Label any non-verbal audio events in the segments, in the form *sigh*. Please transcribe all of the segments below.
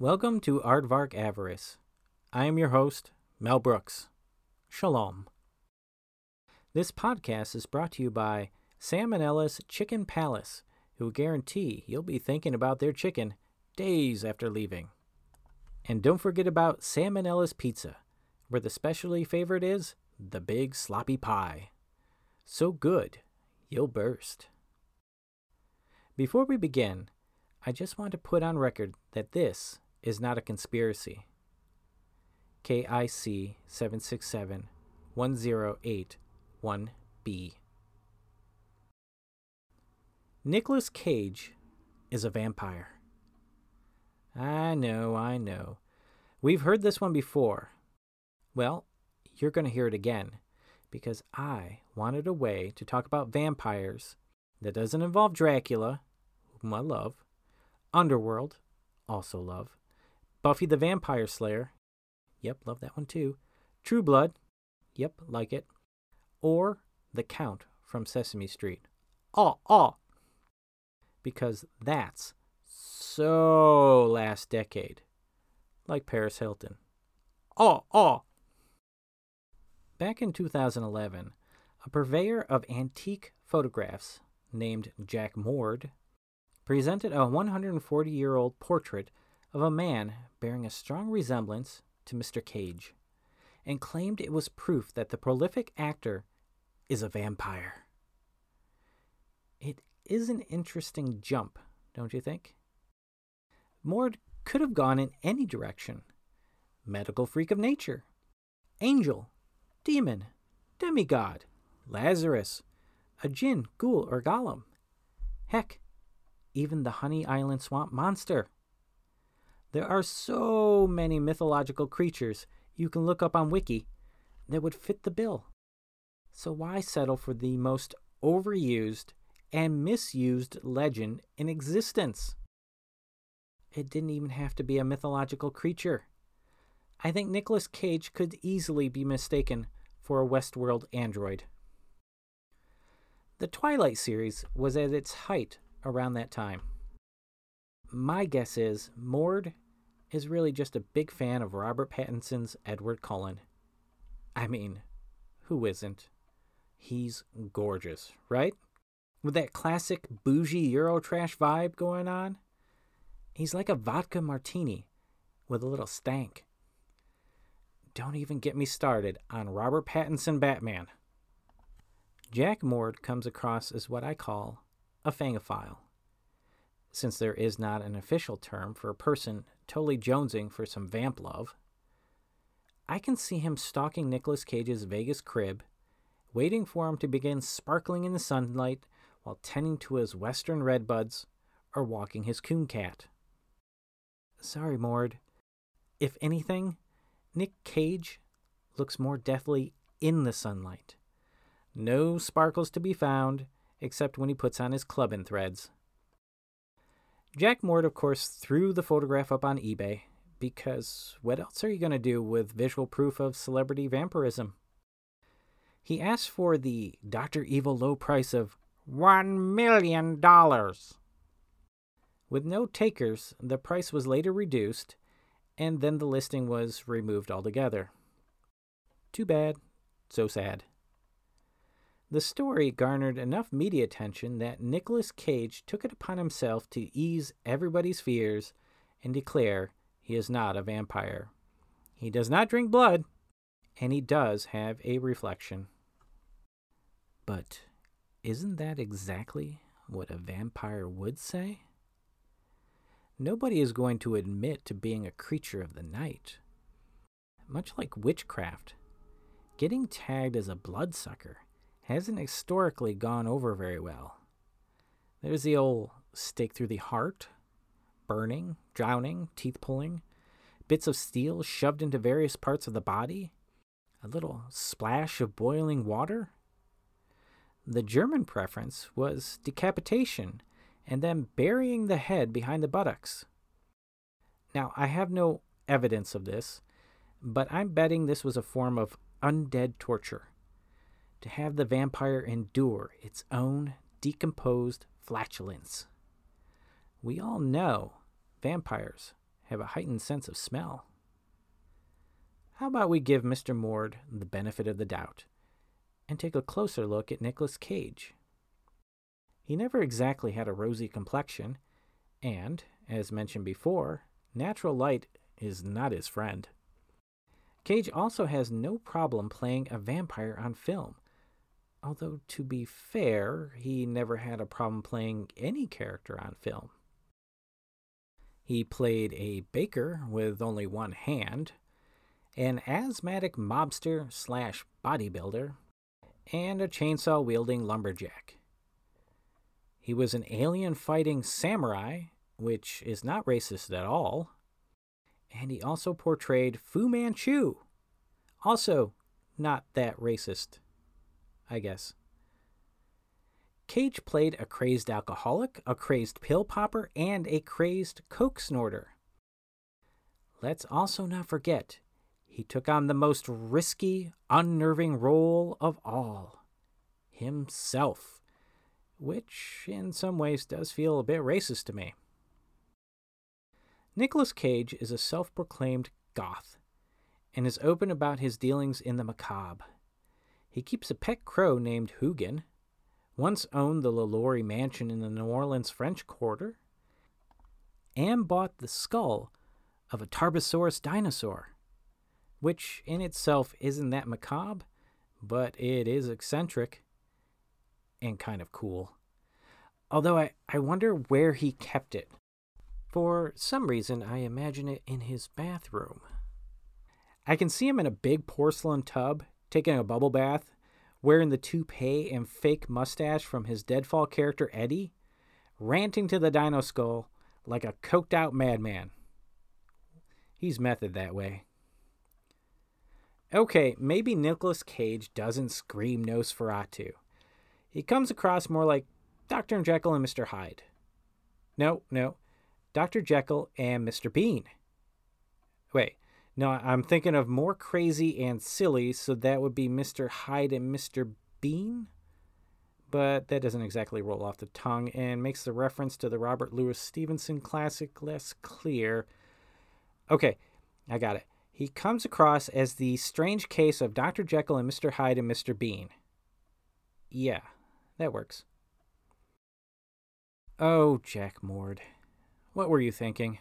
Welcome to Aardvark Avarice. I am your host, Mel Brooks. Shalom. This podcast is brought to you by Salmonella's Chicken Palace, who guarantee you'll be thinking about their chicken days after leaving. And don't forget about Salmonella's Pizza, where the specialty favorite is the big sloppy pie. So good, you'll burst. Before we begin, I just want to put on record that this is not a conspiracy. KIC 767 1081B. Nicolas Cage is a vampire. I know, I know. We've heard this one before. Well, you're going to hear it again because I wanted a way to talk about vampires that doesn't involve Dracula, whom I love, Underworld, also love, Buffy the Vampire Slayer, yep, love that one too, True Blood, yep, like it, or The Count from Sesame Street. Oh, oh! Because that's so last decade, like Paris Hilton. Oh, oh! Back in 2011, a purveyor of antique photographs named Jack Mord presented a 140 year old portrait of a man bearing a strong resemblance to Mr. Cage and claimed it was proof that the prolific actor is a vampire. It is an interesting jump, don't you think? Mord could have gone in any direction medical freak of nature, angel, demon, demigod, Lazarus, a jinn, ghoul, or golem. Heck, even the Honey Island swamp monster. There are so many mythological creatures you can look up on Wiki that would fit the bill. So why settle for the most overused and misused legend in existence? It didn't even have to be a mythological creature. I think Nicolas Cage could easily be mistaken for a Westworld android. The Twilight series was at its height around that time. My guess is Mord is really just a big fan of Robert Pattinson's Edward Cullen. I mean, who isn't? He's gorgeous, right? With that classic bougie Eurotrash vibe going on. He's like a vodka martini with a little stank. Don't even get me started on Robert Pattinson Batman. Jack Mord comes across as what I call a fangophile, since there is not an official term for a person totally jonesing for some vamp love. I can see him stalking Nicolas Cage's Vegas crib, waiting for him to begin sparkling in the sunlight while tending to his western redbuds or walking his coon cat. Sorry, Mord. If anything, Nic Cage looks more deathly in the sunlight. No sparkles to be found, except when he puts on his clubbing threads. Jack Mord, of course, threw the photograph up on eBay because what else are you going to do with visual proof of celebrity vampirism? He asked for the Dr. Evil low price of $1 million. With no takers, the price was later reduced, and then the listing was removed altogether. Too bad, so sad. The story garnered enough media attention that Nicolas Cage took it upon himself to ease everybody's fears and declare he is not a vampire. He does not drink blood, and he does have a reflection. But isn't that exactly what a vampire would say? Nobody is going to admit to being a creature of the night. Much like witchcraft, getting tagged as a bloodsucker hasn't historically gone over very well. There's the old stake through the heart, burning, drowning, teeth pulling, bits of steel shoved into various parts of the body, a little splash of boiling water. The German preference was decapitation and then burying the head behind the buttocks. Now, I have no evidence of this, but I'm betting this was a form of undead torture to have the vampire endure its own decomposed flatulence. We all know vampires have a heightened sense of smell. How about we give Mr. Mord the benefit of the doubt and take a closer look at Nicolas Cage? He never exactly had a rosy complexion, and, as mentioned before, natural light is not his friend. Cage also has no problem playing a vampire on film, although, to be fair, he never had a problem playing any character on film. He played a baker with only one hand, an asthmatic mobster slash bodybuilder, and a chainsaw wielding lumberjack. He was an alien fighting samurai, which is not racist at all. And he also portrayed Fu Manchu, also not that racist, I guess. Cage played a crazed alcoholic, a crazed pill popper, and a crazed coke snorter. Let's also not forget he took on the most risky, unnerving role of all himself, which in some ways does feel a bit racist to me. Nicolas Cage is a self proclaimed goth and is open about his dealings in the macabre. He keeps a pet crow named Hugin, once owned the LaLaurie mansion in the New Orleans French Quarter, and bought the skull of a Tarbosaurus dinosaur which in itself isn't that macabre, but it is eccentric and kind of cool. Although I, I wonder where he kept it. For some reason, I imagine it in his bathroom. I can see him in a big porcelain tub, taking a bubble bath, wearing the toupee and fake mustache from his Deadfall character Eddie, ranting to the dino skull like a coked out madman. He's method that way. Okay, maybe Nicolas Cage doesn't scream Nosferatu. He comes across more like Dr. Jekyll and Mr. Hyde. No, no, Dr. Jekyll and Mr. Bean. Wait, no, I'm thinking of more crazy and silly, so that would be Mr. Hyde and Mr. Bean? But that doesn't exactly roll off the tongue and makes the reference to the Robert Louis Stevenson classic less clear. Okay, I got it. He comes across as the strange case of Dr. Jekyll and Mr. Hyde and Mr. Bean. Yeah, that works. Oh, Jack Mord, what were you thinking?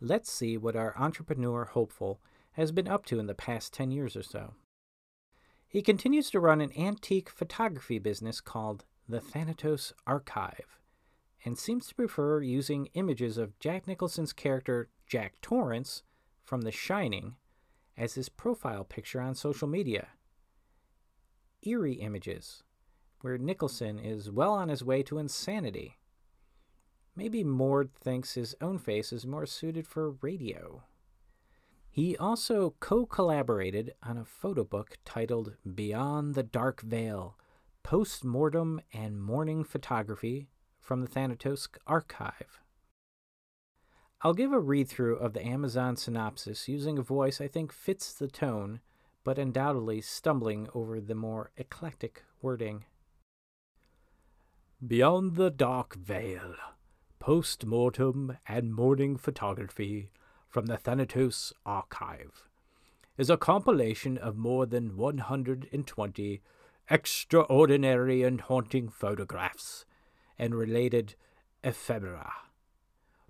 Let's see what our entrepreneur hopeful has been up to in the past 10 years or so. He continues to run an antique photography business called the Thanatos Archive and seems to prefer using images of Jack Nicholson's character Jack Torrance from The Shining as his profile picture on social media. Eerie images, where Nicholson is well on his way to insanity. Maybe Mord thinks his own face is more suited for radio. He also co collaborated on a photo book titled Beyond the Dark Veil Post Mortem and Mourning Photography from the Thanatos Archive. I'll give a read through of the Amazon synopsis using a voice I think fits the tone, but undoubtedly stumbling over the more eclectic wording. Beyond the Dark Veil Post Mortem and Mourning Photography from the Thanatos Archive is a compilation of more than 120 extraordinary and haunting photographs and related ephemera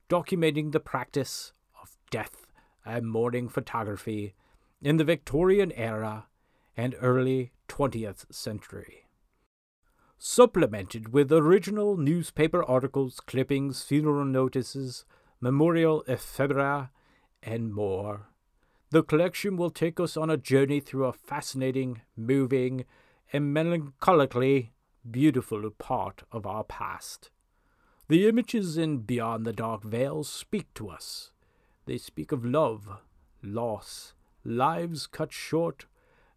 documenting the practice of death and mourning photography in the Victorian era and early 20th century. Supplemented with original newspaper articles, clippings, funeral notices, memorial ephemera, and more. The collection will take us on a journey through a fascinating, moving, and melancholically beautiful part of our past. The images in Beyond the Dark Veil speak to us. They speak of love, loss, lives cut short,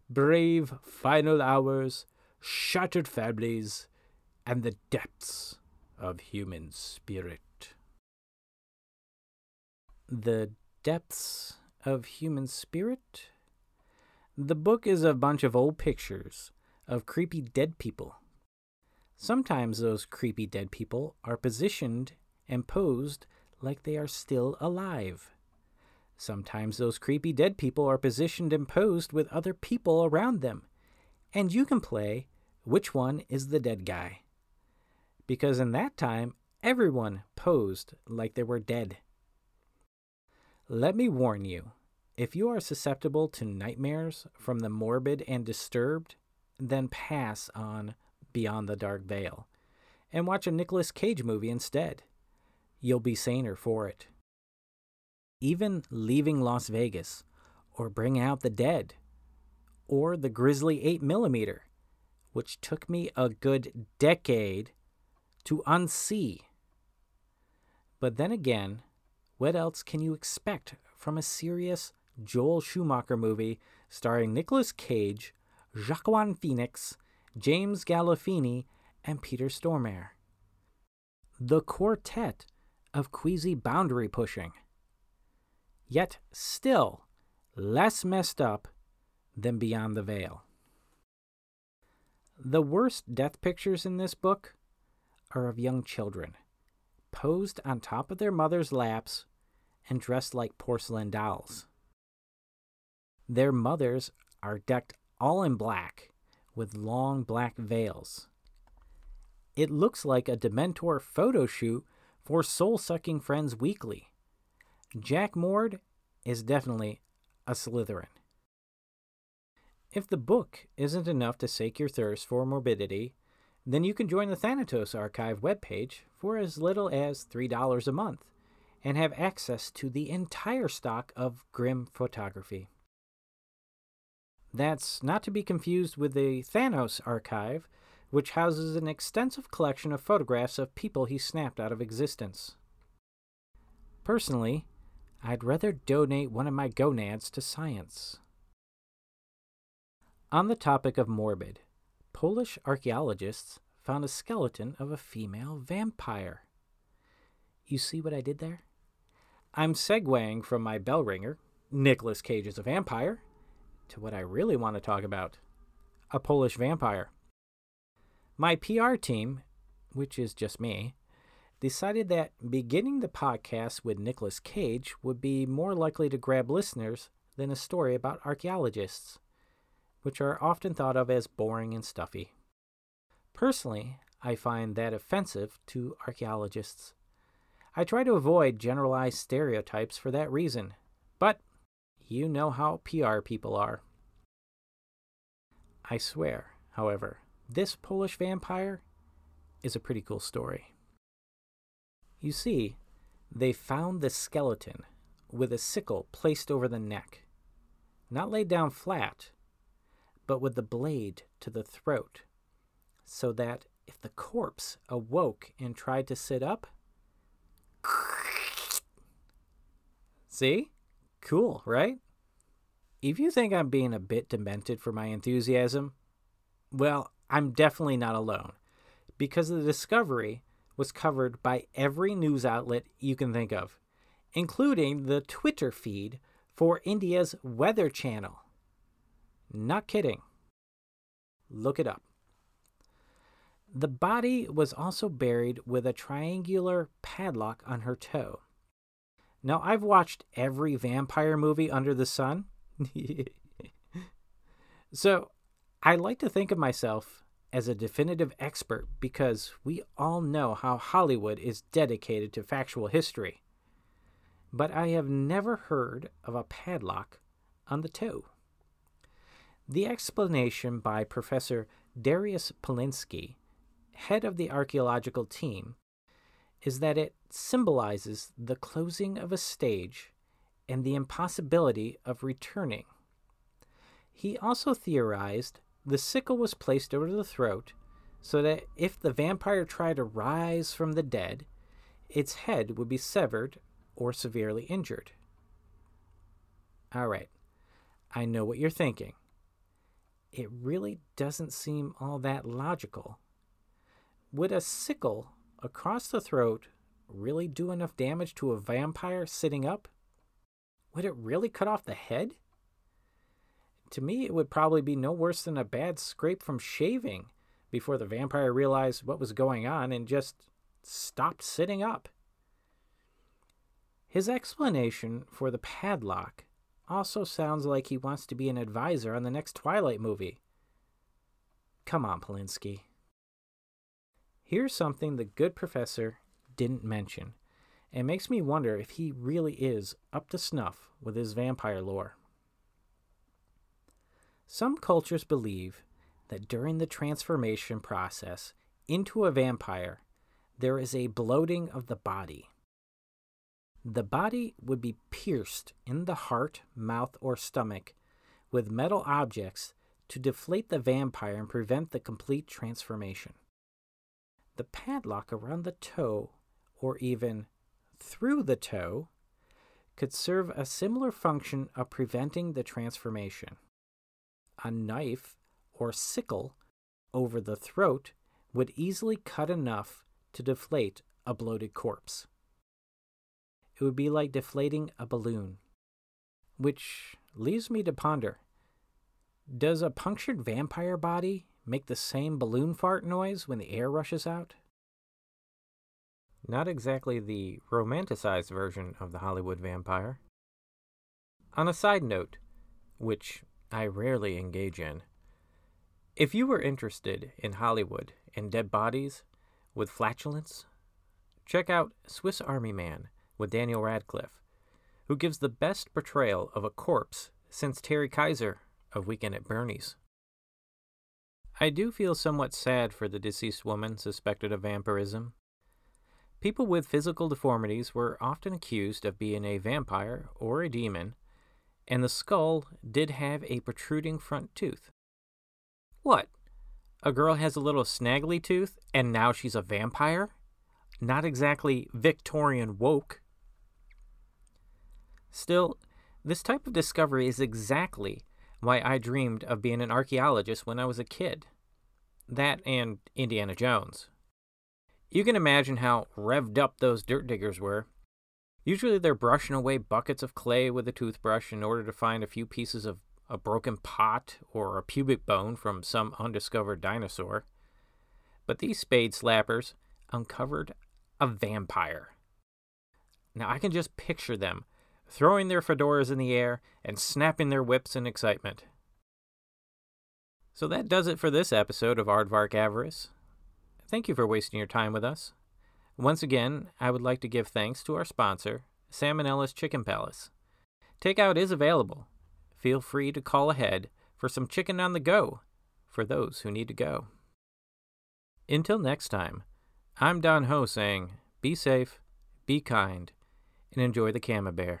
brave final hours, shattered families, and the depths of human spirit. The depths of human spirit? The book is a bunch of old pictures of creepy dead people Sometimes those creepy dead people are positioned and posed like they are still alive. Sometimes those creepy dead people are positioned and posed with other people around them, and you can play which one is the dead guy. Because in that time, everyone posed like they were dead. Let me warn you if you are susceptible to nightmares from the morbid and disturbed, then pass on Beyond the Dark Veil and watch a Nicolas Cage movie instead. You'll be saner for it. Even leaving Las Vegas, or Bring Out the Dead, or the Grisly 8mm, which took me a good decade to unsee. But then again, what else can you expect from a serious Joel Schumacher movie starring Nicolas Cage, Joaquin Phoenix, James Gandolfini, and Peter Stormare? The quartet of queasy boundary pushing. Yet still less messed up than Beyond the Veil. The worst death pictures in this book are of young children, posed on top of their mother's laps and dressed like porcelain dolls. Their mothers are decked all in black with long black veils. It looks like a Dementor photo shoot for Soul Sucking Friends Weekly. Jack Mord is definitely a Slytherin. If the book isn't enough to sate your thirst for morbidity, then you can join the Thanatos Archive webpage for as little as $3 a month and have access to the entire stock of grim photography. That's not to be confused with the Thanos Archive, which houses an extensive collection of photographs of people he snapped out of existence. Personally, I'd rather donate one of my gonads to science. On the topic of morbid, Polish archaeologists found a skeleton of a female vampire. You see what I did there? I'm segueing from my bell ringer, Nicolas Cage is a vampire, to what I really want to talk about a Polish vampire. My PR team, which is just me, decided that beginning the podcast with Nicolas Cage would be more likely to grab listeners than a story about archaeologists, which are often thought of as boring and stuffy. Personally, I find that offensive to archaeologists. I try to avoid generalized stereotypes for that reason, but you know how PR people are. I swear, however, this Polish vampire is a pretty cool story. You see, they found the skeleton with a sickle placed over the neck, not laid down flat, but with the blade to the throat, so that if the corpse awoke and tried to sit up, see? Cool, right? If you think I'm being a bit demented for my enthusiasm, well, I'm definitely not alone, because the discovery was covered by every news outlet you can think of, including the Twitter feed for India's Weather Channel. Not kidding. Look it up. The body was also buried with a triangular padlock on her toe. Now, I've watched every vampire movie under the sun. *laughs* so, I like to think of myself as a definitive expert because we all know how Hollywood is dedicated to factual history. But I have never heard of a padlock on the toe. The explanation by Professor Darius Poliński head of the archaeological team, is that it symbolizes the closing of a stage and the impossibility of returning. He also theorized the sickle was placed over the throat so that if the vampire tried to rise from the dead, its head would be severed or severely injured. All right, I know what you're thinking. It really doesn't seem all that logical. Would a sickle across the throat really do enough damage to a vampire sitting up? Would it really cut off the head? To me, it would probably be no worse than a bad scrape from shaving before the vampire realized what was going on and just stopped sitting up. His explanation for the padlock also sounds like he wants to be an advisor on the next Twilight movie. Come on, Poliński. Here's something the good professor didn't mention. It makes me wonder if he really is up to snuff with his vampire lore. Some cultures believe that during the transformation process into a vampire, there is a bloating of the body. The body would be pierced in the heart, mouth, or stomach with metal objects to deflate the vampire and prevent the complete transformation. The padlock around the toe, or even through the toe, could serve a similar function of preventing the transformation. A knife or sickle over the throat would easily cut enough to deflate a bloated corpse. It would be like deflating a balloon. Which leaves me to ponder Does a punctured vampire body make the same balloon fart noise when the air rushes out? Not exactly the romanticized version of the Hollywood vampire. On a side note, which I rarely engage in, if you were interested in Hollywood and dead bodies with flatulence, check out Swiss Army Man with Daniel Radcliffe, who gives the best portrayal of a corpse since Terry Kiser of Weekend at Bernie's. I do feel somewhat sad for the deceased woman suspected of vampirism. People with physical deformities were often accused of being a vampire or a demon, and the skull did have a protruding front tooth. What? A girl has a little snaggly tooth and now she's a vampire? Not exactly Victorian woke. Still, this type of discovery is exactly why I dreamed of being an archaeologist when I was a kid. That and Indiana Jones. You can imagine how revved up those dirt diggers were. Usually they're brushing away buckets of clay with a toothbrush in order to find a few pieces of a broken pot or a pubic bone from some undiscovered dinosaur. But these spade slappers uncovered a vampire. Now I can just picture them throwing their fedoras in the air and snapping their whips in excitement. So that does it for this episode of Aardvark Avarice. Thank you for wasting your time with us. Once again, I would like to give thanks to our sponsor, Salmonella's Chicken Palace. Takeout is available. Feel free to call ahead for some chicken on the go for those who need to go. Until next time, I'm Don Ho saying, be safe, be kind, and enjoy the camembert.